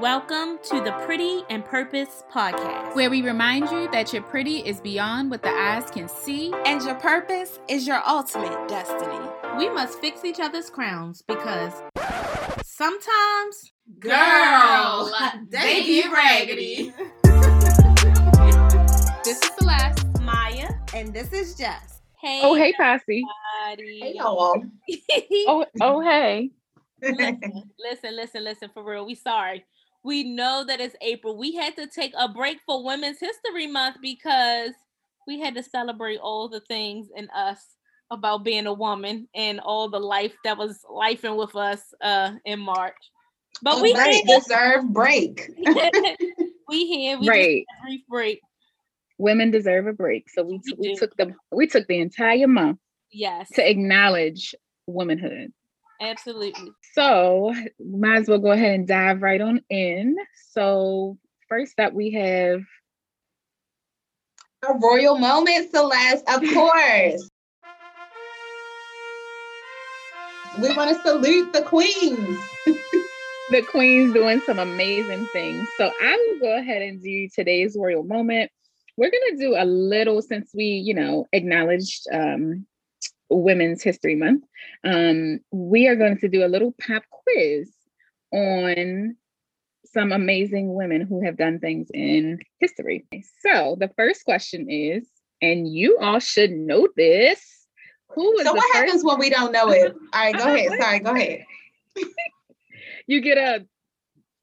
Welcome to the Pretty and Purpose podcast, where we remind you that your pretty is beyond what the eyes can see, and your purpose is your ultimate destiny. We must fix each other's crowns because sometimes, girl, they get raggedy. this is Celeste, Maya, and this is Jess. Hey. Oh, hey, Posse. Hey, y'all. oh, oh, hey. listen, listen, listen, listen. For real, we sorry. We know that it's April. We had to take a break for Women's History Month because we had to celebrate all the things in us about being a woman and all the life that was lifing with us uh in March. But we right. deserve break. we here. We right. brief break. Women deserve a break. So we, t- we, we took the we took the entire month yes to acknowledge womanhood. Absolutely. So might as well go ahead and dive right on in. So first up we have a royal moment, Celeste, of course. we want to salute the queens. the queens doing some amazing things. So I will go ahead and do today's royal moment. We're gonna do a little since we, you know, acknowledged um, Women's History Month, um, we are going to do a little pop quiz on some amazing women who have done things in history. So the first question is, and you all should know this. Who was so what first- happens when we don't know it? All right, go ahead. Sorry, go ahead. you get a,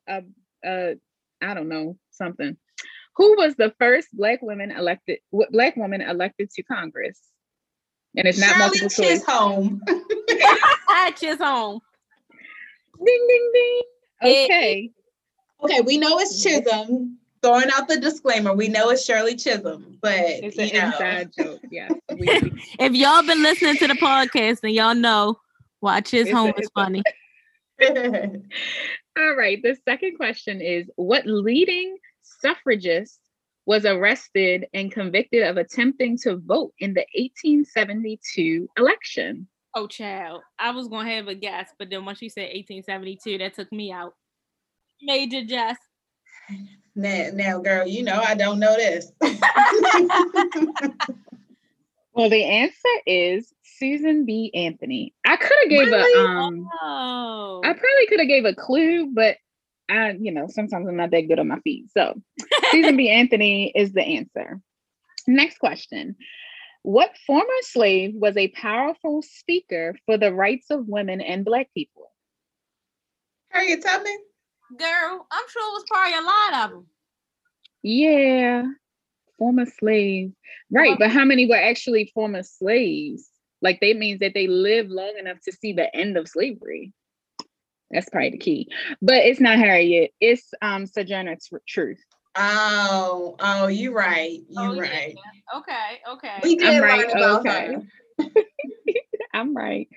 a, a, I don't know, something. Who was the first black woman elected? Black woman elected to Congress? And it's not Shirley multiple choice. Chisholm. Chisholm. Ding ding ding. Okay. Okay, we know it's mm-hmm. Chisholm. Throwing out the disclaimer, we know it's Shirley Chisholm, but it's an know. inside joke. Yeah. if y'all been listening to the podcast, then y'all know why Chisholm is funny. All right. The second question is: What leading suffragist was arrested and convicted of attempting to vote in the 1872 election. Oh, child. I was going to have a guess, but then once you said 1872, that took me out. Major Jess. Now, now, girl, you know I don't know this. well, the answer is Susan B. Anthony. I could have gave really? a um. Oh. I probably could have gave a clue, but I, you know, sometimes I'm not that good on my feet. So Susan B. Anthony is the answer. Next question. What former slave was a powerful speaker for the rights of women and Black people? Harriet Tubman? Girl, I'm sure it was probably a lot of them. Yeah, former slaves. Right, but how many were actually former slaves? Like, that means that they lived long enough to see the end of slavery. That's probably the key. But it's not Harriet. It's um Sojourner Truth. Oh, oh, you're right. You oh, right. Yeah. Okay, okay. We did I'm right. okay. I'm right.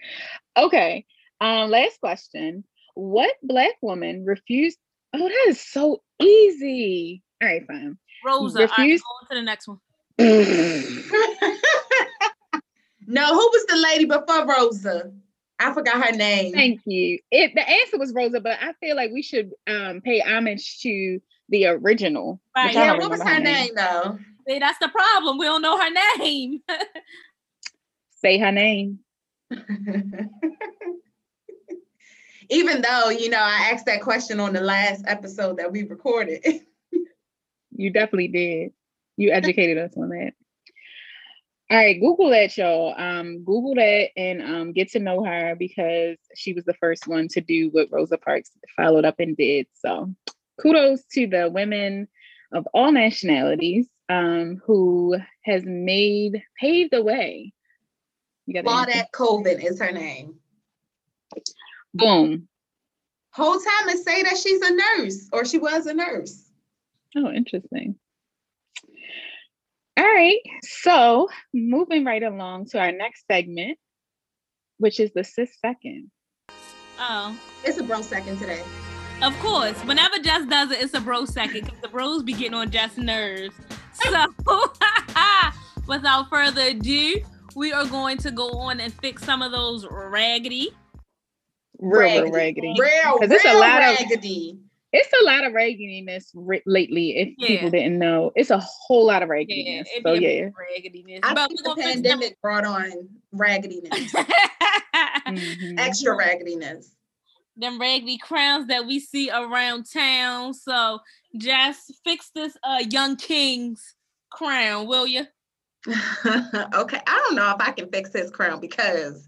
Okay. Um, last question. What black woman refused? Oh, that is so easy. All right, fine. Rosa. Refused. Right, to the next one. no, who was the lady before Rosa? I forgot her name. Thank you. It the answer was Rosa, but I feel like we should um pay homage to the original. Right. Yeah, what was her, her name? name though? See, that's the problem. We don't know her name. Say her name. Even though, you know, I asked that question on the last episode that we recorded. you definitely did. You educated us on that. All right, Google that, y'all. Um, Google that and um, get to know her because she was the first one to do what Rosa Parks followed up and did. So, kudos to the women of all nationalities um, who has made paved the way. Claudette Colvin is her name. Boom. Whole time it say that she's a nurse or she was a nurse. Oh, interesting. All right. So moving right along to our next segment, which is the sis second. Oh. It's a bro second today. Of course. Whenever Jess does it, it's a bro second because the bros be getting on Jess' nerves. So without further ado, we are going to go on and fix some of those raggedy. Real raggedy. Real, real, it's a lot raggedy. Of, It's a lot of raggediness r- lately. If Yeah. people didn't know, it's a whole lot of Yeah, raggediness. it so yeah. raggediness. I But think the gonna pandemic brought on raggediness, Mhm. extra raggediness. them raggedy crowns that we see around town. So just fix this uh young king's crown, will you? okay, I don't know if I can fix his crown because,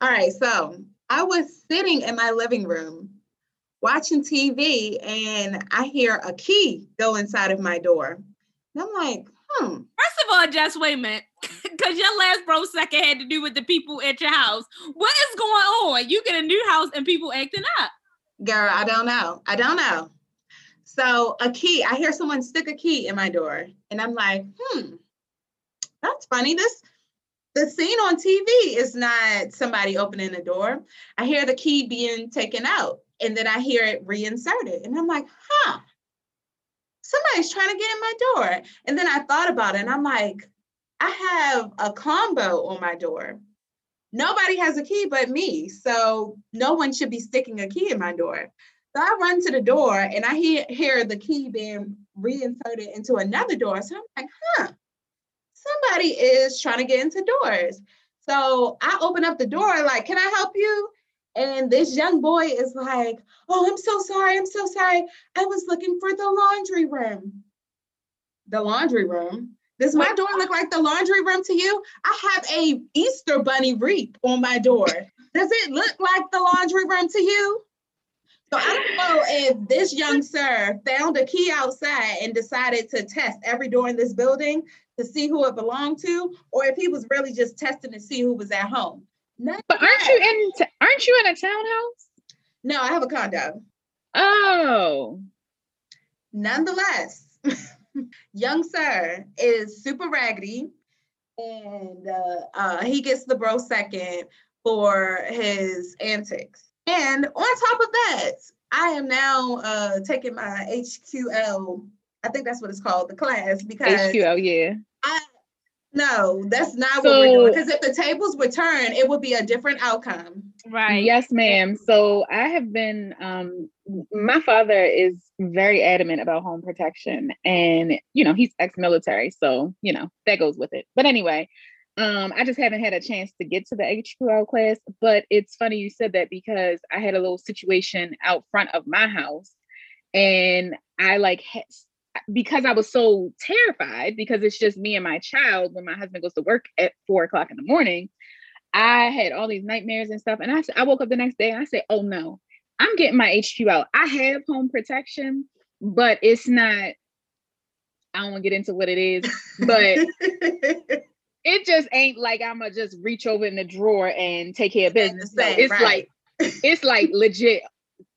all right, so I was sitting in my living room watching TV and I hear a key go inside of my door. And I'm like, hmm, First of all, just wait a minute. Cause your last bro second had to do with the people at your house. What is going on? You get a new house and people acting up. girl, I don't know. I don't know. So a key, I hear someone stick a key in my door and I'm like, hmm, that's funny. This the scene on TV is not somebody opening the door. I hear the key being taken out and then I hear it reinserted. And I'm like, huh, somebody's trying to get in my door. And then I thought about it and I'm like, I have a combo on my door. Nobody has a key but me. So no one should be sticking a key in my door. So I run to the door and I hear, hear the key being reinserted into another door. So I'm like, huh, somebody is trying to get into doors. So I open up the door, like, can I help you? And this young boy is like, oh, I'm so sorry. I'm so sorry. I was looking for the laundry room. The laundry room? Does my door look like the laundry room to you? I have a Easter bunny wreath on my door. Does it look like the laundry room to you? So I don't know if this young sir found a key outside and decided to test every door in this building to see who it belonged to, or if he was really just testing to see who was at home. None But aren't that. you in? Aren't you in a townhouse? No, I have a condo. Oh, Nonetheless, young sir is super raggedy, and uh, uh, he gets the bro second for his antics. And on top of that, I am now uh, taking my HQL. I think that's what it's called, the class, because HQL. Yeah. I no, that's not what we're doing. Because if the tables were turned, it would be a different outcome. Right. Yes, ma'am. So I have been um my father is very adamant about home protection and you know, he's ex-military, so you know, that goes with it. But anyway, um I just haven't had a chance to get to the HQL class, but it's funny you said that because I had a little situation out front of my house and I like ha- because I was so terrified because it's just me and my child when my husband goes to work at four o'clock in the morning. I had all these nightmares and stuff. And I, I woke up the next day and I said, oh no, I'm getting my HQ out. I have home protection, but it's not, I don't want to get into what it is, but it just ain't like I'm going to just reach over in the drawer and take care of business. Same, it's right. like, it's like legit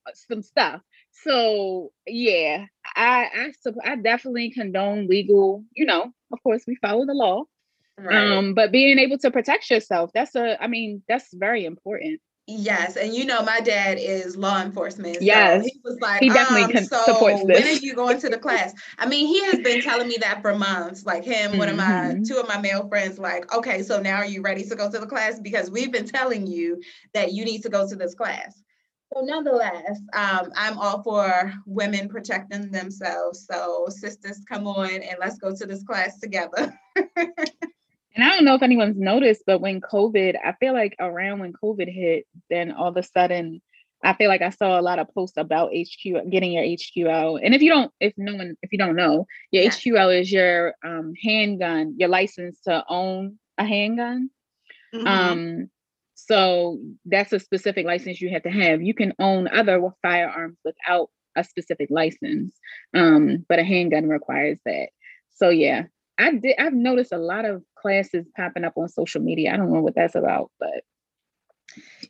uh, some stuff. So yeah, I I, I definitely condone legal, you know, of course we follow the law. Right. Um, but being able to protect yourself, that's a I mean, that's very important. Yes, and you know my dad is law enforcement. So Yes. he was like, He definitely um, con- so supports when are you going to the class? I mean, he has been telling me that for months. Like him, one of my Mhm. two of my male friends, like, okay, so now are you ready to go to the class? Because we've been telling you that you need to go to this class. So nonetheless, um, I'm all for women protecting themselves. So sisters, come on and let's go to this class together. And I don't know if anyone's noticed, but when COVID, I feel like around when COVID hit, then all of a sudden, I feel like I saw a lot of posts about HQ getting your HQL. And if you don't, if no one, if you don't know, your Yeah. HQL is your um, handgun, your license to own a handgun. Mhm. Um, so that's a specific license you have to have. You can own other firearms without a specific license, um, but a handgun requires that. So yeah, I did. I've noticed a lot of classes popping up on social media. I don't know what that's about, but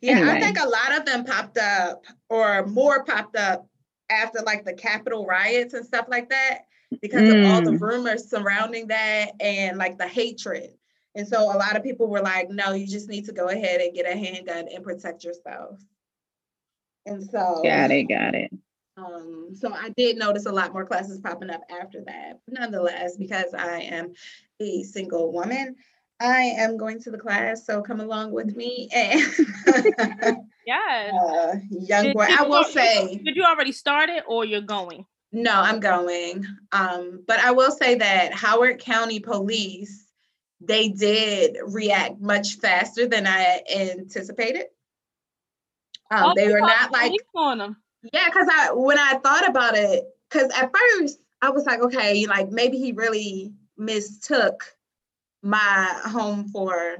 Yeah, I think a lot of them popped up or more popped up after like the Capitol riots and stuff like that because of all the Mm. rumors surrounding that and like the hatred. And so a lot of people were like, no, you just need to go ahead and get a handgun and protect yourself. And so got it, got it. um, so I did notice a lot more classes popping up after that. Nonetheless, because I am a single woman, I am going to the class, so come along with me. And Yes. uh, young Did- boy, did I will al- say, Did you already start it or you're going? no, I'm going. Um, but I will say that Howard County Police, they did react much faster than I anticipated. Um, Oh, they were not like on them. Yeah, because I when I thought about it, because at first I was like, okay, like maybe he really mistook my home for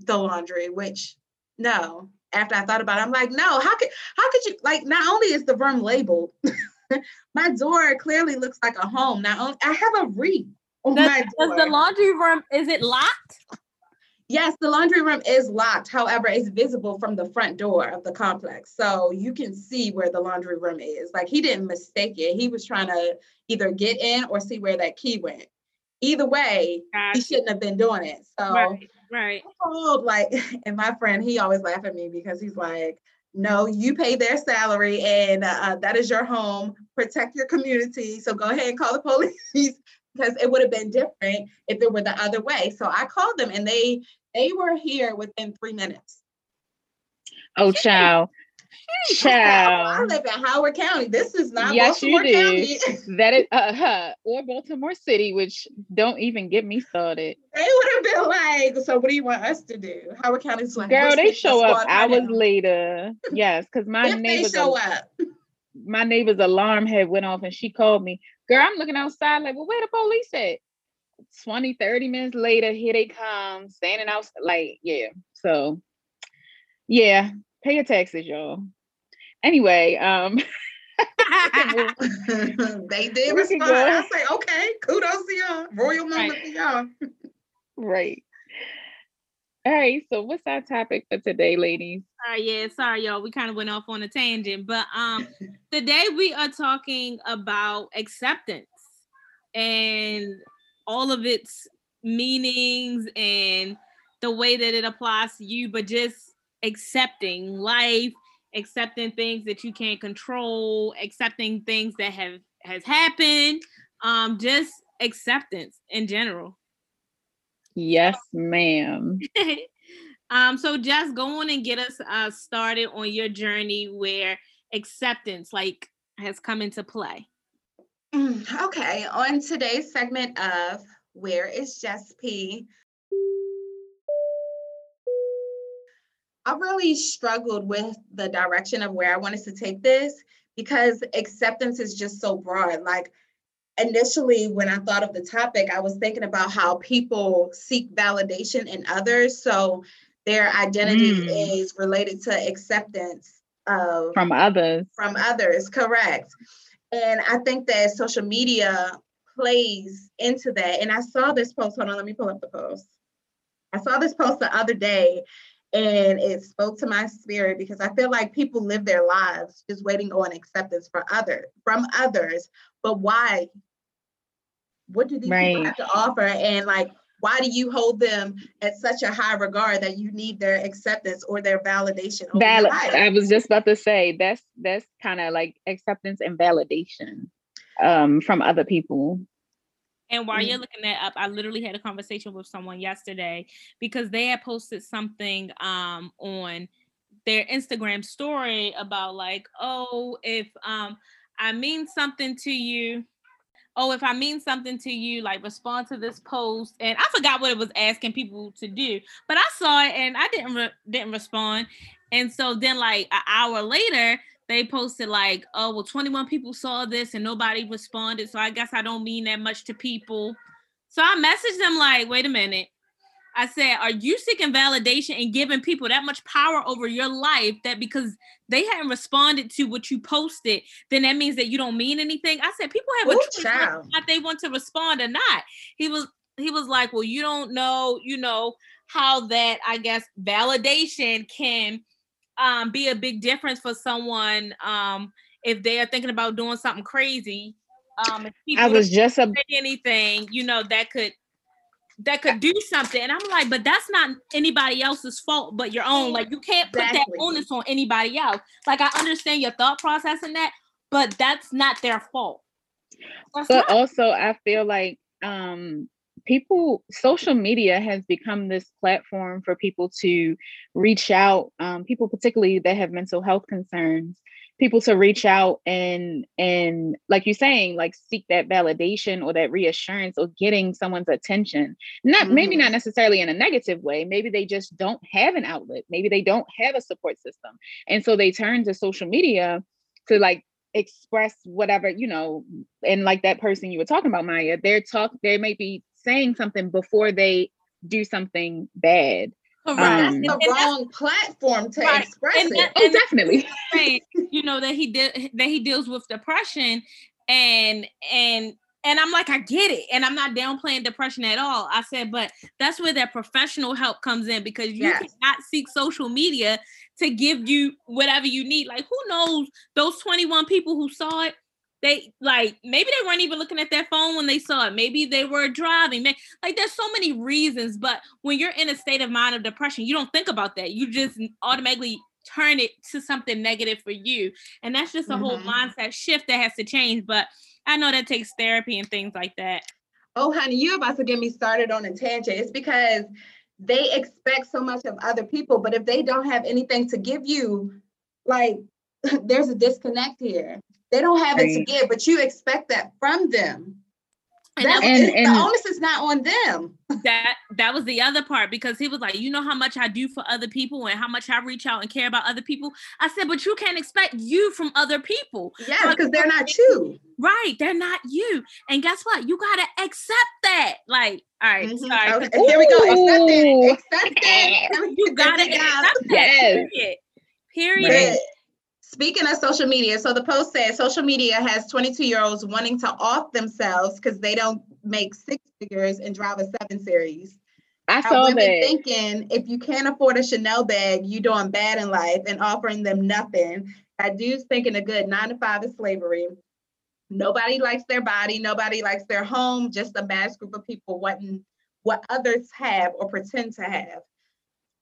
the laundry, which no. After I thought about it, I'm like, no, how could how could you like not only is the room labeled, my door clearly looks like a home. Not only I have a wreath on Does, my does the laundry room is it locked? Yes, the laundry room is locked. However, it's visible from the front door of the complex. So you can see where the laundry room is. Like he didn't mistake it. He was trying to either get in or see where that key went. Either way, he shouldn't have been doing it. So Right, right. Told like, and my friend, he always laugh at me because he's like, no, you pay their salary and uh, that is your home. Protect your community. So go ahead and call the police because it would have been different if it were the other way. So I called them and they they were here within three minutes. Oh, child. I "Oh, I live in Howard County. This is not Yes, you Baltimore County. That is uh, huh, or Baltimore City, which don't even get me started. they would have been like, so what do you want us to do? Howard County's like, Girl, they show up hours now." later. Yes, because my neighbor's show up. my neighbor's alarm had went off and she called me. Girl, I'm looking outside like, well, where the police at? 20, 30 minutes later, here they come, standing out like, yeah. So yeah, pay your taxes, y'all. Anyway, um, they did respond. I say, okay, kudos to y'all. Royal moment for y'all. right. All right, so what's our topic for today, ladies? Sorry, yeah, sorry, y'all. We kind of went off on a tangent, but um, today we are talking about acceptance and all of its meanings and the way that it applies to you, but just accepting life, accepting things that you can't control, accepting things that have has happened, um, just acceptance in general. Yes, ma'am. um, so just go on and get us uh started on your journey where acceptance like has come into play. Mm, Okay, on today's segment of Where is Jess P? I really struggled with the direction of where I wanted to take this because acceptance is just so broad. Like initially, when I thought of the topic, I was thinking about how people seek validation in others. So their identity Mm. is related to acceptance of From others. from others, correct. And I think that social media plays into that. And I saw this post. Hold on, let me pull up the post. I saw this post the other day and it spoke to my spirit because I feel like people live their lives just waiting on acceptance for other from others. But why? What do these people have to offer? And like why do you hold them at such a high regard that you need their acceptance or their validation? over your Valid. life? I was just about to say that's that's kind of like acceptance and validation um from other people. And while Mm. you're looking that up, I literally had a conversation with someone yesterday because they had posted something um on their Instagram story about like, oh, if um I mean something to you, oh, if I mean something to you, like respond to this post. And I forgot what it was asking people to do, but I saw it and I didn't re- didn't respond. And so then like an hour later, they posted like, oh, well, 21 people saw this and nobody responded. So I guess I don't mean that much to people. So I messaged them like, wait a minute. I said, are you seeking validation and giving people that much power over your life that because they hadn't responded to what you posted, then that means that you don't mean anything? I said, people have a choice whether or child. not they want to respond or not. He was he was like, well, you don't know, you know, how that I guess validation can um be a big difference for someone um if they are thinking about doing something crazy. Um if I was just a anything, you know, that could that could do something. And I'm like, but that's not anybody else's fault but your own. Like you can't put Exactly. that onus on anybody else. Like I understand your thought process in that, but that's not their fault. That's but not. also I feel like um people social media has become this platform for people to reach out um, people particularly that have mental health concerns people to reach out and and like you're saying like seek that validation or that reassurance or getting someone's attention. Not mm-hmm. maybe not necessarily in a negative way. Maybe they just don't have an outlet. Maybe they don't have a support system. And so they turn to social media to like express whatever you know and like that person you were talking about maya they're talk they may be saying something before they do something bad Correct. Um, the wrong platform to right. express and it. oh, definitely. you know that he did that he deals with depression, and and and I'm like, I get it, and I'm not downplaying depression at all. I said, but that's where that professional help comes in because you yes. cannot seek social media to give you whatever you need. Like, who knows those 21 people who saw it? They like maybe they weren't even looking at their phone when they saw it. Maybe they were driving. Like there's so many reasons but when you're in a state of mind of depression you don't think about that. You just automatically turn it to something negative for you. And that's just a mm-hmm. whole mindset shift that has to change but i know that takes therapy and things like that. Oh honey you're about to get me started on a tangent. It's because they expect so much of other people but if they don't have anything to give you like there's a disconnect here they don't have right. it to give, but you expect that from them. And, and, and, the onus is not on them. That that was the other part because he was like, you know how much I do for other people and how much I reach out and care about other people. I said, but you can't expect you from other people. Yeah, because they're not you. Right, they're not you. And guess what? You gotta accept that. Like, all right, mm-hmm. sorry. Okay, here we go. Accept it. Accept it. you gotta accept that. Yes. Period. Period. Speaking of social media, so the post says social media has 22 year olds wanting to off themselves because they don't make six figures and drive a seven series. I saw women that. thinking if you can't afford a Chanel bag, you doing bad in life and offering them nothing. That dude's thinking a good nine to five is slavery. Nobody likes their body, nobody likes their home, just a mass group of people wanting what others have or pretend to have.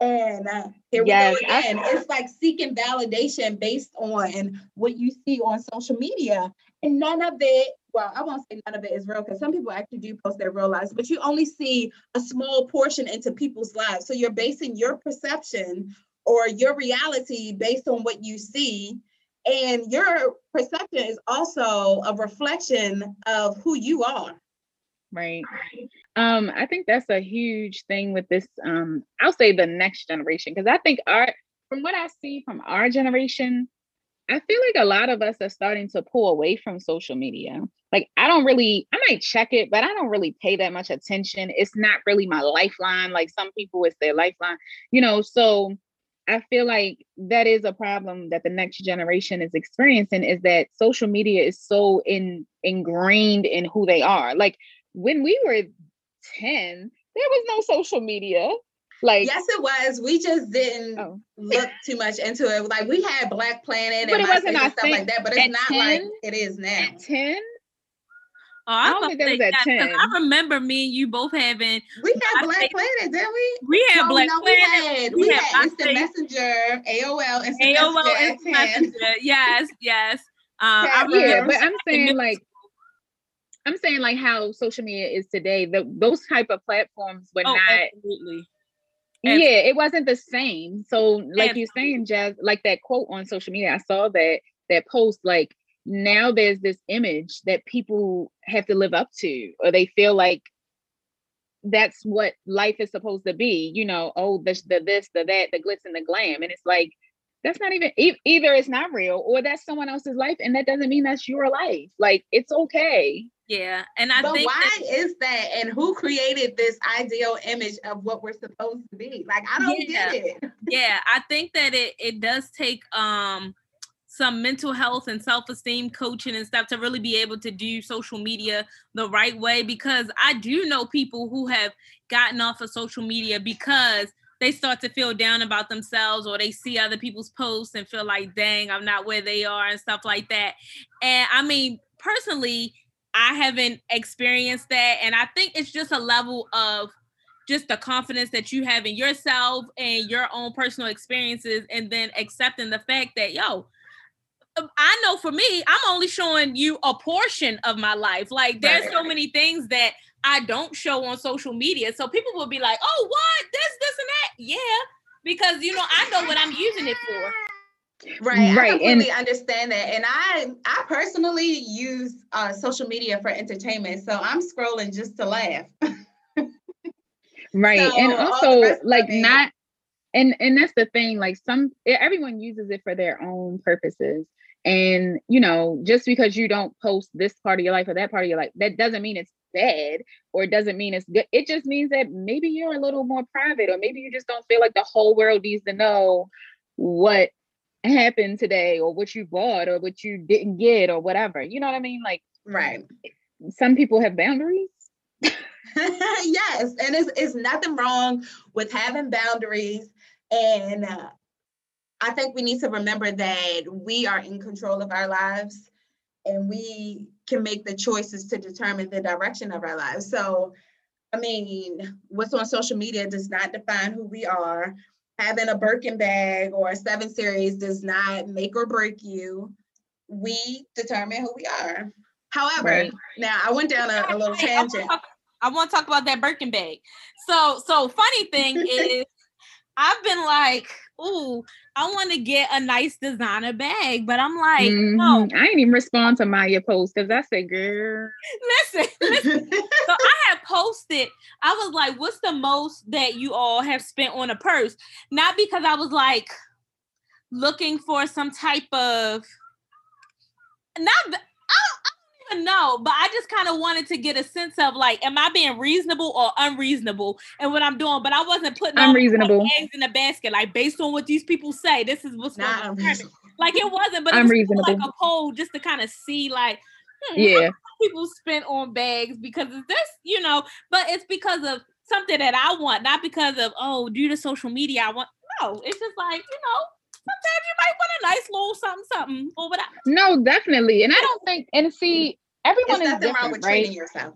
And uh, here yes, we go again. I, it's like seeking validation based on what you see on social media. And none of it, well, I won't say none of it is real because some people actually do post their real lives, but you only see a small portion into people's lives. So you're basing your perception or your reality based on what you see. And your perception is also a reflection of who you are. Right. Um, I think that's a huge thing with this. Um, I'll say the next generation, because I think our from what I see from our generation, I feel like a lot of us are starting to pull away from social media. Like I don't really, I might check it, but I don't really pay that much attention. It's not really my lifeline. Like some people, it's their lifeline, you know. So I feel like that is a problem that the next generation is experiencing is that social media is so in ingrained in who they are. Like when we were 10, there was no social media. Like yes, it was. We just didn't oh. look too much into it. Like we had Black Planet and, and stuff like that, but it's not 10? like it is now. At 10? Oh, I, I don't think that was at 10. I remember me and you both having. We had Black think, Planet, didn't we? We had no, Black no, Planet. We had, we, we had, had Instant Messenger, AOL, Instant AOL, Instant Messenger. Yes, yes. Um, I yeah, but I'm saying like I'm saying like how social media is today. The, those type of platforms were oh, not. Absolutely. Yeah, it wasn't the same. So, like you're saying, Jazz, like that quote on social media, I saw that that post. Like now, there's this image that people have to live up to, or they feel like that's what life is supposed to be. You know, oh, the, the this, the that, the glitz and the glam, and it's like that's not even either it's not real or that's someone else's life and that doesn't mean that's your life like it's okay yeah, and I but think why that, is that, and who created this ideal image of what we're supposed to be? Like, I don't yeah, get it. yeah, I think that it it does take um some mental health and self-esteem coaching and stuff to really be able to do social media the right way because I do know people who have gotten off of social media because they start to feel down about themselves or they see other people's posts and feel like dang i'm not where they are and stuff like that and i mean personally I haven't experienced that. And I think it's just a level of just the confidence that you have in yourself and your own personal experiences, and then accepting the fact that, yo, um, I know for me, I'm only showing you a portion of my life. Like there's right. so many things that I don't show on social media. So people will be like, "Oh, what? This, this, and that." Yeah, because you know I know what I'm using it for. Right, right. I completely and, understand that, and I I personally use uh, social media for entertainment, so I'm scrolling just to laugh. right, so, and also like not, and and that's the thing. Like some everyone uses it for their own purposes, and you know, just because you don't post this part of your life or that part of your life, that doesn't mean it's bad or it doesn't mean it's good. It just means that maybe you're a little more private, or maybe you just don't feel like the whole world needs to know what happened today or what you bought or what you didn't get or whatever. You know what I mean? Like, right. Some people have boundaries. yes. And it's, it's nothing wrong with having boundaries. And uh, I think we need to remember that we are in control of our lives and we can make the choices to determine the direction of our lives. So, I mean, what's on social media does not define who we are having a Birkin bag or a seven series does not make or break you. We determine who we are. However, right. now I went down a, a little tangent. I want to talk about that Birkin bag. So, so funny thing is, I've been like, ooh, I want to get a nice designer bag, but I'm like, mm-hmm. no. I didn't even respond to Maya post because I said, girl. Listen, listen. so I had posted, I was like, what's the most that you all have spent on a purse? Not because I was like looking for some type of not even know, but I just kind of wanted to get a sense of like, am I being reasonable or unreasonable in what I'm doing? But I wasn't putting unreasonable eggs in the basket, like based on what these people say. This is what's Not going to Like it wasn't, but it was like a poll just to kind of see, like, hmm, yeah, people spent on bags because of this, you know. But it's because of something that I want, not because of oh, due to social media, I want. No, it's just like you know, sometimes you might want a nice little something, something or whatever. No, definitely. And I don't think, and see, everyone is different, right? yourself.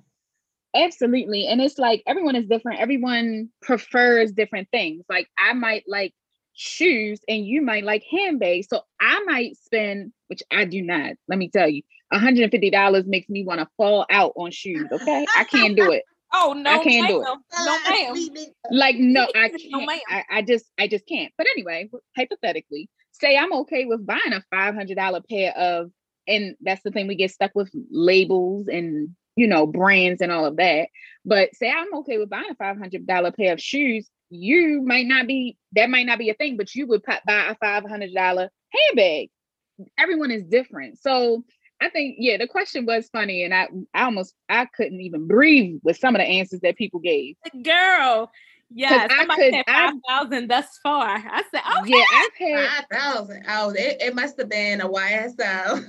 Absolutely. And it's like everyone is different. Everyone prefers different things. Like I might like shoes and you might like handbags. So I might spend, which I do not, let me tell you, $150 makes me want to fall out on shoes. Okay. I can't do it. Oh no, I can't do it. No, ma'am. Like no, I can't. No, ma'am. I, I just, I just can't. But anyway, hypothetically, say I'm okay with buying a five hundred dollar pair of and that's the thing we get stuck with labels and you know brands and all of that but say i'm okay with buying a $500 pair of shoes you might not be that might not be a thing but you would buy a $500 handbag everyone is different so i think yeah the question was funny and i i almost i couldn't even breathe with some of the answers that people gave girl yeah, somebody could, said five thousand thus far. I said, okay. Yeah, I've had five thousand. Oh, it, it must have been a YSL.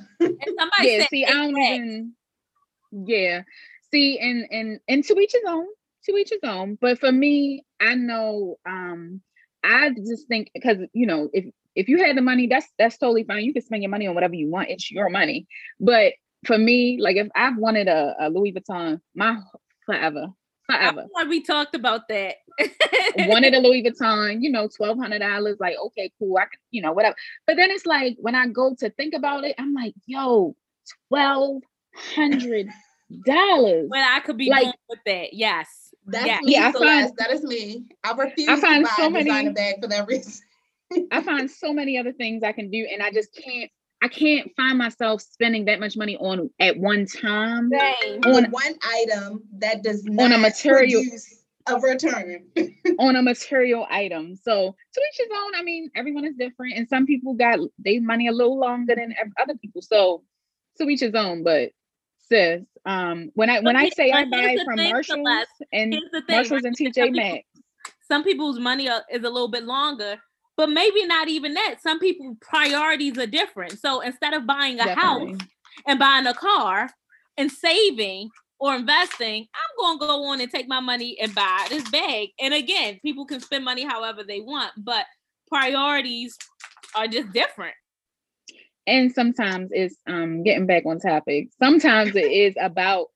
yeah, see, I don't even. Yeah, see, and and and to each his own. To each his own. But for me, I know. um I just think because you know if if you had the money, that's that's totally fine. You can spend your money on whatever you want. It's your money. But for me, like if I've wanted a, a Louis Vuitton, my forever, forever. Like we talked about that. Wanted a Louis Vuitton, you know, twelve hundred dollars. Like, okay, cool. I can, you know, whatever. But then it's like when I go to think about it, I'm like, yo, twelve hundred dollars. When I could be like, with that, yes. That's yes. me, yeah, I find, that is me. I refuse I find to buy so many, designer bag for that reason. I find so many other things I can do, and I just can't I can't find myself spending that much money on at one time Same. on one item that does not on a material a return on a material item. So to each his own. I mean, everyone is different, and some people got their money a little longer than other people. So to each his own. But sis, um, when I when I say I buy from Marshalls and Marshalls and TJ Maxx, some people's money is a little bit longer but maybe not even that. Some people priorities are different. So instead of buying a Definitely. house and buying a car and saving or investing, I'm going to go on and take my money and buy this bag. And again, people can spend money however they want, but priorities are just different. And sometimes it's um getting back on topic. Sometimes it is about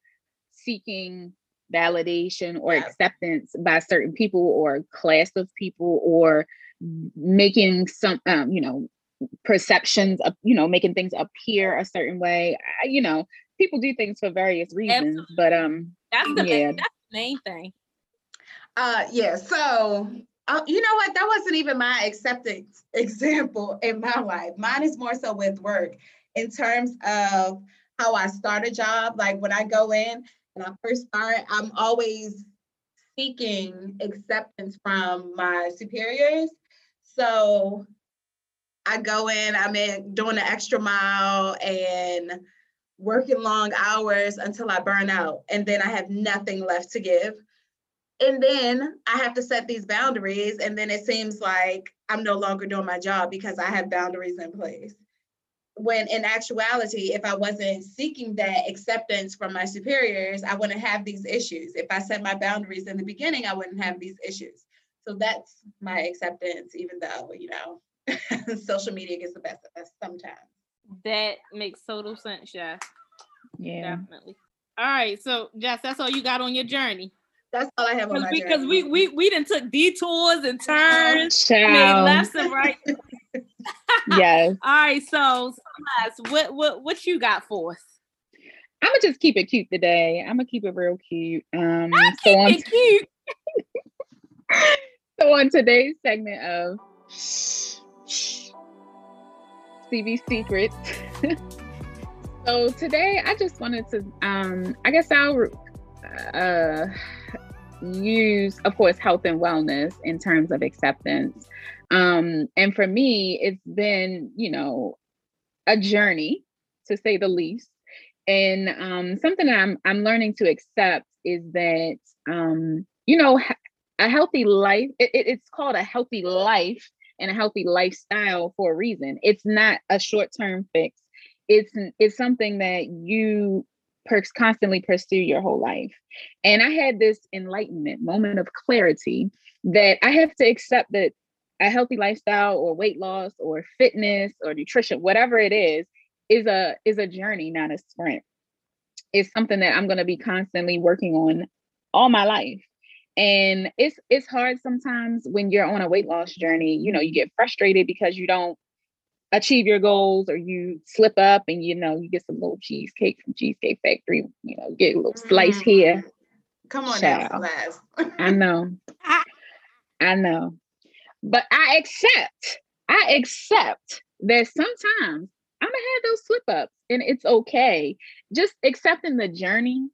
seeking validation or yeah. acceptance by certain people or class of people or making some um, you know perceptions of you know making things appear a certain way I, you know people do things for various reasons Absolutely. but um That's the yeah. main, that's the main thing. Uh, yeah. So, uh, you know what? That wasn't even my acceptance example in my life. Mine is more so with work in terms of how I start a job. Like when I go in and I first start, I'm always seeking acceptance from my superiors. So I go in, I'm in doing an extra mile and working long hours until I burn out. And then I have nothing left to give. And then I have to set these boundaries. And then it seems like I'm no longer doing my job because I have boundaries in place. When in actuality, if I wasn't seeking that acceptance from my superiors, I wouldn't have these issues. If I set my boundaries in the beginning, I wouldn't have these issues. So that's my acceptance, even though, you know, social media gets the best of us sometimes. That makes total sense, yeah. Yeah. Definitely. All right. So Jess, that's all you got on your journey. That's all I have on my journey because journey. we we we didn't took detours and turns, Child. made left and right. yes. All right. So what what what you got for us? I'm gonna just keep it cute today. I'm gonna keep it real cute. Um, I so keep on, it cute. so on today's segment of CV Secrets. so today I just wanted to, um, I guess I'll uh, use, of course, health and wellness in terms of acceptance. Um, and for me, it's been, you know, a journey to say the least. And um, something that I'm I'm learning to accept is that um, you know a healthy life. It, it, it's called a healthy life and a healthy lifestyle for a reason. It's not a short term fix. It's it's something that you per- constantly pursue your whole life. And I had this enlightenment moment of clarity that I have to accept that a healthy lifestyle or weight loss or fitness or nutrition, whatever it is, is a is a journey, not a sprint. It's something that I'm going to be constantly working on all my life and it's it's hard sometimes when you're on a weight loss journey you know you get frustrated because you don't achieve your goals or you slip up and you know you get some little cheesecake from cheesecake factory you know get a little slice mm. here. Come on now i know. I know. But i accept i accept that sometimes i'm gonna have those slip ups and it's okay. Just accepting the journey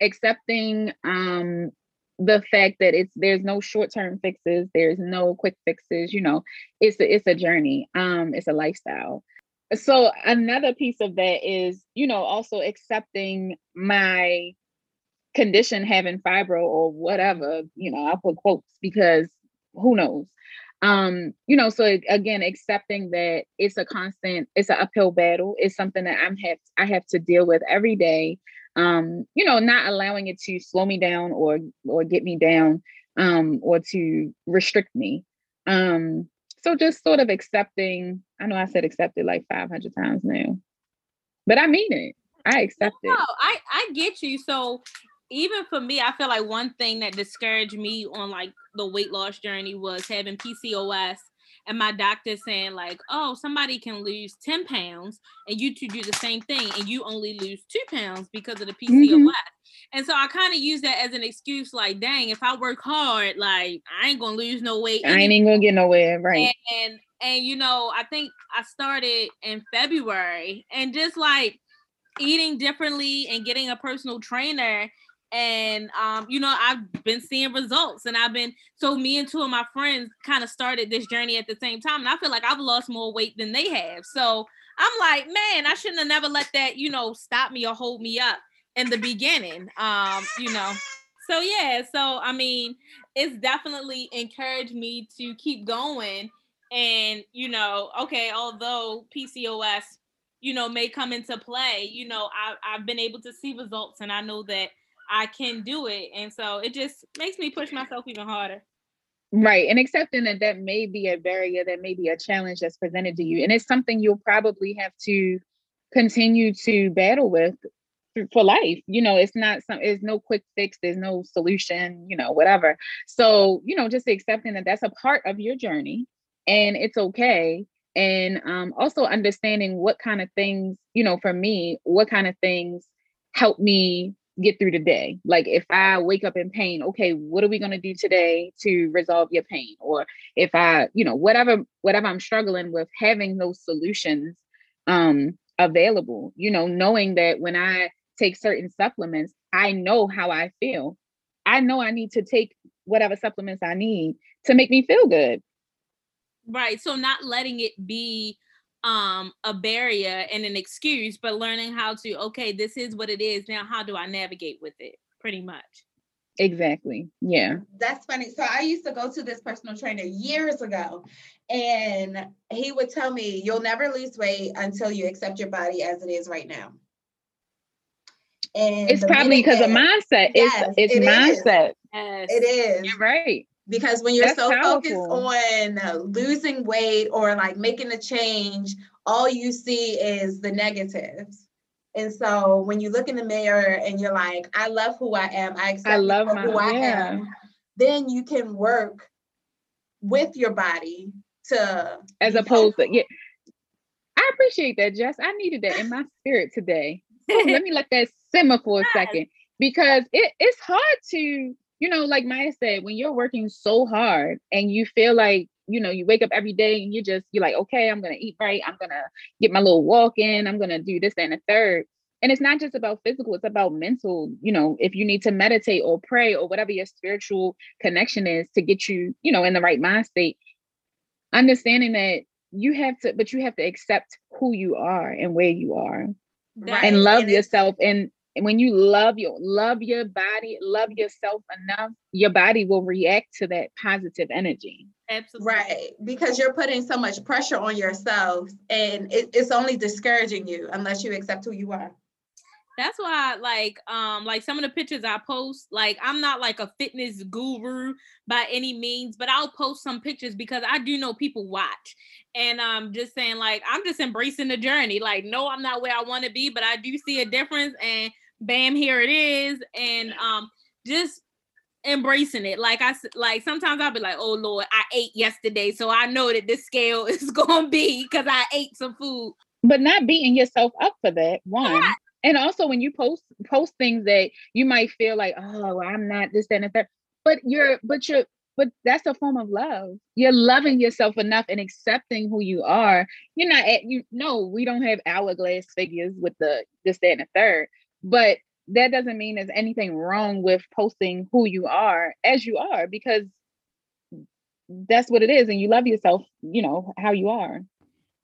accepting um the fact that it's there's no short-term fixes there's no quick fixes you know it's a, it's a journey um it's a lifestyle. So another piece of that is you know also accepting my condition having fibro or whatever you know i put quotes because who knows? Um you know so again accepting that it's a constant it's an uphill battle. It's something that i'm have i have to deal with every day um, you know, not allowing it to slow me down or or get me down um, or to restrict me. Um, so just sort of accepting. I know I said accepted like 500 times now, but I mean it. I accept no, it. No, I I get you. So even for me, I feel like one thing that discouraged me on like the weight loss journey was having PCOS and my doctor saying like, oh, somebody can lose 10 pounds and you two do the same thing and you only lose two pounds because of the PCOS. Mm-hmm. And so I kind of use that as an excuse, like, dang, if I work hard, like I ain't gonna lose no weight. I ain't gonna get nowhere, right? And, and and you know, I think I started in February and just like eating differently and getting a personal trainer and um, you know i've been seeing results and i've been so me and two of my friends kind of started this journey at the same time and i feel like i've lost more weight than they have. So i'm like man i shouldn't have never let that you know stop me or hold me up in the beginning um you know. So yeah so i mean it's definitely encouraged me to keep going and you know okay although pcos you know may come into play you know I, i've been able to see results and i know that I can do it. And so it just makes me push myself even harder. Right. And accepting that that may be a barrier, that may be a challenge that's presented to you. And it's something you'll probably have to continue to battle with for life. You know, it's not some, there's no quick fix, there's no solution, you know, whatever. So, you know, just accepting that that's a part of your journey and it's okay. And um, also understanding what kind of things, you know, for me, what kind of things help me get through the day. Like if I wake up in pain, okay, what are we going to do today to resolve your pain? Or if I, you know, whatever whatever I'm struggling with, having those solutions um available, you know, knowing that when I take certain supplements, I know how I feel. I know I need to take whatever supplements I need to make me feel good. Right. So not letting it be um a barrier and an excuse but learning how to okay this is what it is now how do i navigate with it? pretty much. Exactly yeah. That's funny so i used to go to this personal trainer years ago and he would tell me you'll never lose weight until you accept your body as it is right now. And it's probably because of mindset yes, it's it's it mindset. Yes. it is. You're right because when you're That's so powerful. focused on losing weight or like making a change all you see is the negatives. And so when you look in the mirror and you're like i love who i am. I accept I love my, who i yeah. am then you can work with your body to as opposed to yeah. I appreciate that jess. I needed that in my spirit today. So let me let that simmer for a second. Because it, it's hard to you know, like Maya said, when you're working so hard and you feel like, you know, you wake up every day and you just, you're like, okay, I'm going to eat right. I'm going to get my little walk in. I'm going to do this and a third. And it's not just about physical, it's about mental. You know, if you need to meditate or pray or whatever your spiritual connection is to get you, you know, in the right mind state, understanding that you have to, but you have to accept who you are and where you are. Right. and love and yourself and and when you love your love your body, love yourself enough, your body will react to that positive energy. Absolutely. Right. Because you're putting so much pressure on yourself and it, it's only discouraging you unless you accept who you are. That's why like um like some of the pictures I post, like I'm not like a fitness guru by any means, but I'll post some pictures because I do know people watch. And I'm um, just saying like I'm just embracing the journey. Like no, I'm not where I want to be, but I do see a difference and bam here it is. And um just embracing it. Like i like sometimes i'll be like oh lord i ate yesterday so i know that this scale is gonna be because i ate some food. But not beating yourself up for that one. Yeah. and also when you post post things that you might feel like oh i'm not this that, and that but you're but you're but that's a form of love. You're loving yourself enough and accepting who you are. You're not at you no we don't have hourglass figures with the this that and the third but that doesn't mean there's anything wrong with posting who you are as you are because that's what it is and you love yourself you know how you are.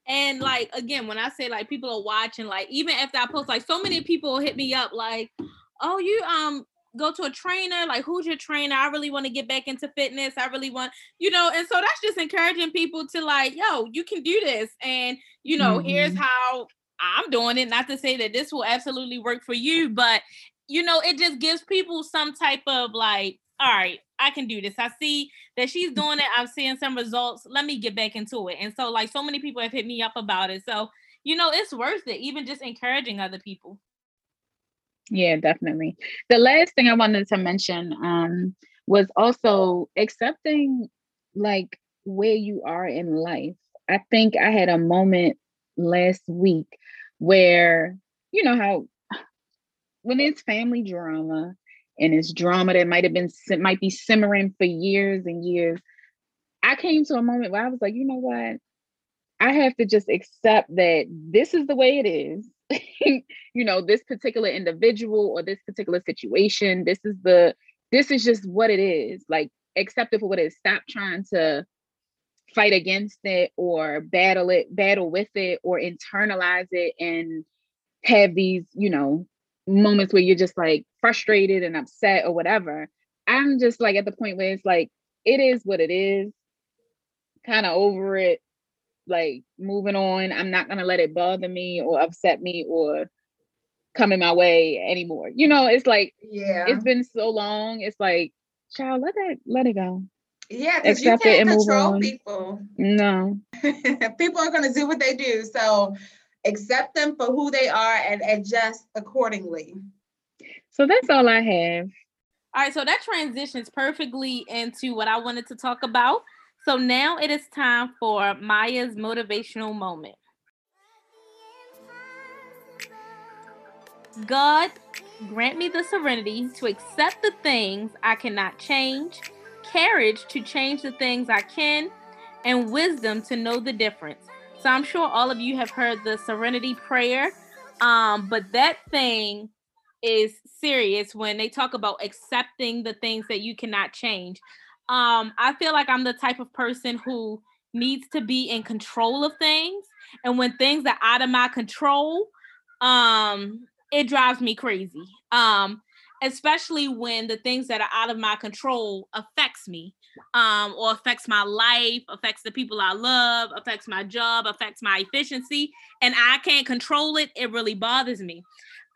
And like again when i say like people are watching like even after i post like so many people hit me up like oh you um go to a trainer? Like who's your trainer? I really want to get back into fitness. I really want you know and so that's just encouraging people to like yo you can do this. And you know mm-hmm. here's how I'm doing it. Not to say that this will absolutely work for you, but you know, it just gives people some type of like, all right, I can do this. I see that she's mm. doing it. I'm seeing some results. Let me get back into it. And so, like, so many people have hit me up about it. So, you know, it's worth it, even just encouraging other people. Yeah, definitely. The last thing I wanted to mention um, was also accepting like where you are in life. I think I had a moment last week where you know how when it's family drama and it's drama that might have been might be simmering for years and years i came to a moment where i was like you know what? I have to just accept that this is the way it is. You know this particular individual or this particular situation this is the this is just what it is. Like accept it for what it is. Stop trying to fight against it or battle it, battle with it, or internalize it and have these, you know, moments where you're just like frustrated and upset or whatever. I'm just like at the point where it's like, it is what it is, kind of over it, like moving on. I'm not gonna let it bother me or upset me or come in my way anymore. You know, it's like, yeah, it's been so long. It's like, child, let that let it go. Yeah, because you can't control people. No. people are going to do what they do. So accept them for who they are and adjust accordingly. So that's all I have. All right, so that transitions perfectly into what I wanted to talk about. So now it is time for Maya's motivational moment. God, grant me the serenity to accept the things I cannot change, courage to change the things I can, and wisdom to know the difference. So I'm sure all of you have heard the serenity prayer. Um, but that thing is serious when they talk about accepting the things that you cannot change. Um, I feel like I'm the type of person who needs to be in control of things. And when things are out of my control, um, it drives me crazy. Um, especially when the things that are out of my control affects me um, or affects my life affects the people i love affects my job affects my efficiency and i can't control it it really bothers me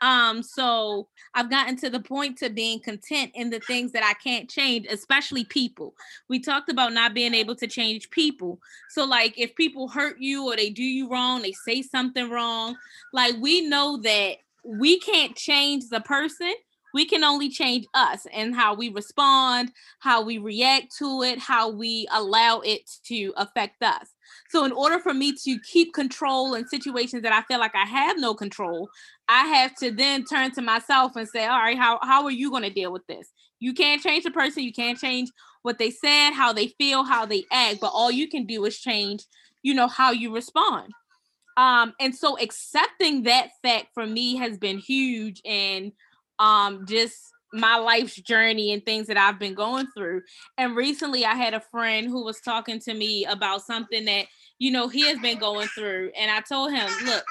um, so I've gotten to the point to being content in the things that I can't change, especially people. We talked about not being able to change people. So, like, if people hurt you or they do you wrong, they say something wrong, like, we know that we can't change the person. We can only change us and how we respond, how we react to it, how we allow it to affect us. So, in order for me to keep control in situations that I feel like I have no control, I have to then turn to myself and say, All right, how, how are you going to deal with this? You can't change the person, you can't change what they said, how they feel, how they act, but all you can do is change, you know, how you respond. Um, and so accepting that fact for me has been huge and um just my life's journey and things that I've been going through. And recently I had a friend who was talking to me about something that, you know, he has been going through. And I told him, look,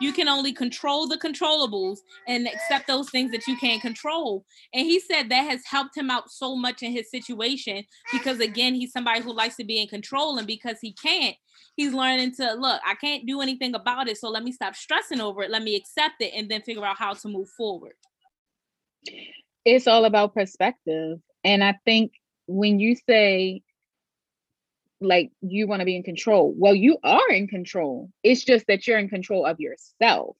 you can only control the controllables and accept those things that you can't control. And he said that has helped him out so much in his situation because, again, he's somebody who likes to be in control. And because he can't, he's learning to look, I can't do anything about it. So let me stop stressing over it. Let me accept it and then figure out how to move forward. It's all about perspective. And I think when you say like you want to be in control. Well, you are in control. It's just that you're in control of yourself.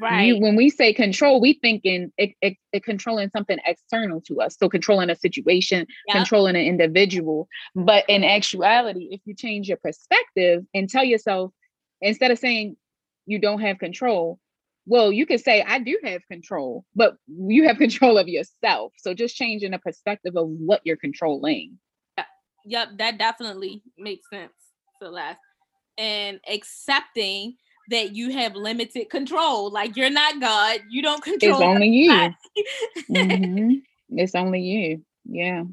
Right. You, when we say control, we think in it, it, it controlling something external to us. So controlling a situation, yep. controlling an individual. But in actuality, if you change your perspective and tell yourself, instead of saying you don't have control, well, you could say I do have control, but you have control of yourself. So just changing the perspective of what you're controlling. Yep, that definitely makes sense, Celeste. And accepting that you have limited control. Like you're not God. You don't control. It's only you. mm-hmm. It's only you. Yeah.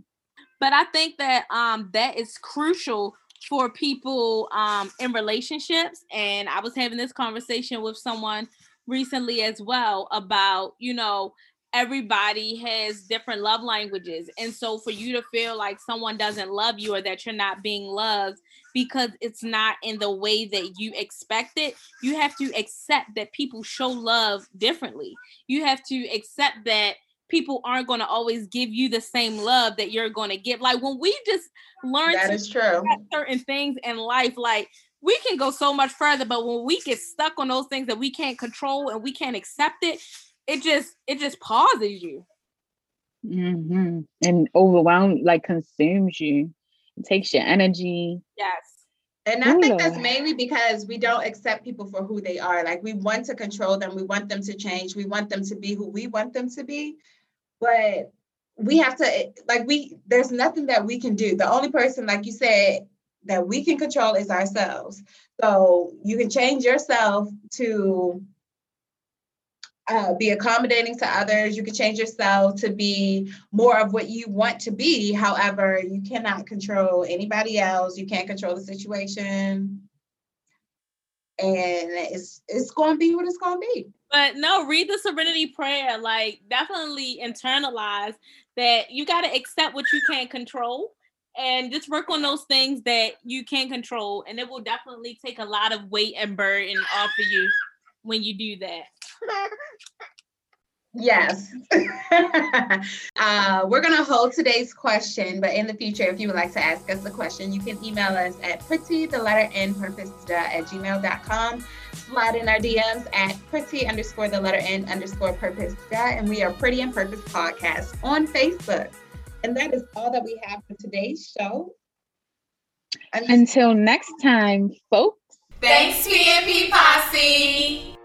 But I think that um that is crucial for people um in relationships. And I was having this conversation with someone recently as well about, you know, everybody has different love languages. And so for you to feel like someone doesn't love you or that you're not being loved because it's not in the way that you expect it, you have to accept that people show love differently. You have to accept that people aren't going to always give you the same love that you're going to give. Like when we just learn that is true. certain things in life, like we can go so much further, but when we get stuck on those things that we can't control and we can't accept it, it just it just pauses you mm-hmm. and overwhelms like consumes you it takes your energy yes and I think that's mainly because we don't accept people for who they are. Like we want to control them, we want them to change, we want them to be who we want them to be. But we have to like we there's nothing that we can do. The only person, like you said, that we can control is ourselves. So you can change yourself to uh, be accommodating to others. You can change yourself to be more of what you want to be. However, you cannot control anybody else. You can't control the situation. And it's it's going to be what it's going to be. But no, read the Serenity Prayer. Like, definitely internalize that you got to accept what you can't control and just work on those things that you can control. And it will definitely take a lot of weight and burden off of you when you do that. Yes. uh, we're going to hold today's question, but in the future, if you would like to ask us a question, you can email us at pretty, the letter N, purpose, at gmail.com. Slide in our DMs at pretty underscore the letter N underscore purpose, and we are Pretty and Purpose Podcast on Facebook. And that is all that we have for today's show. Until next time, folks. Thanks, PNP Posse.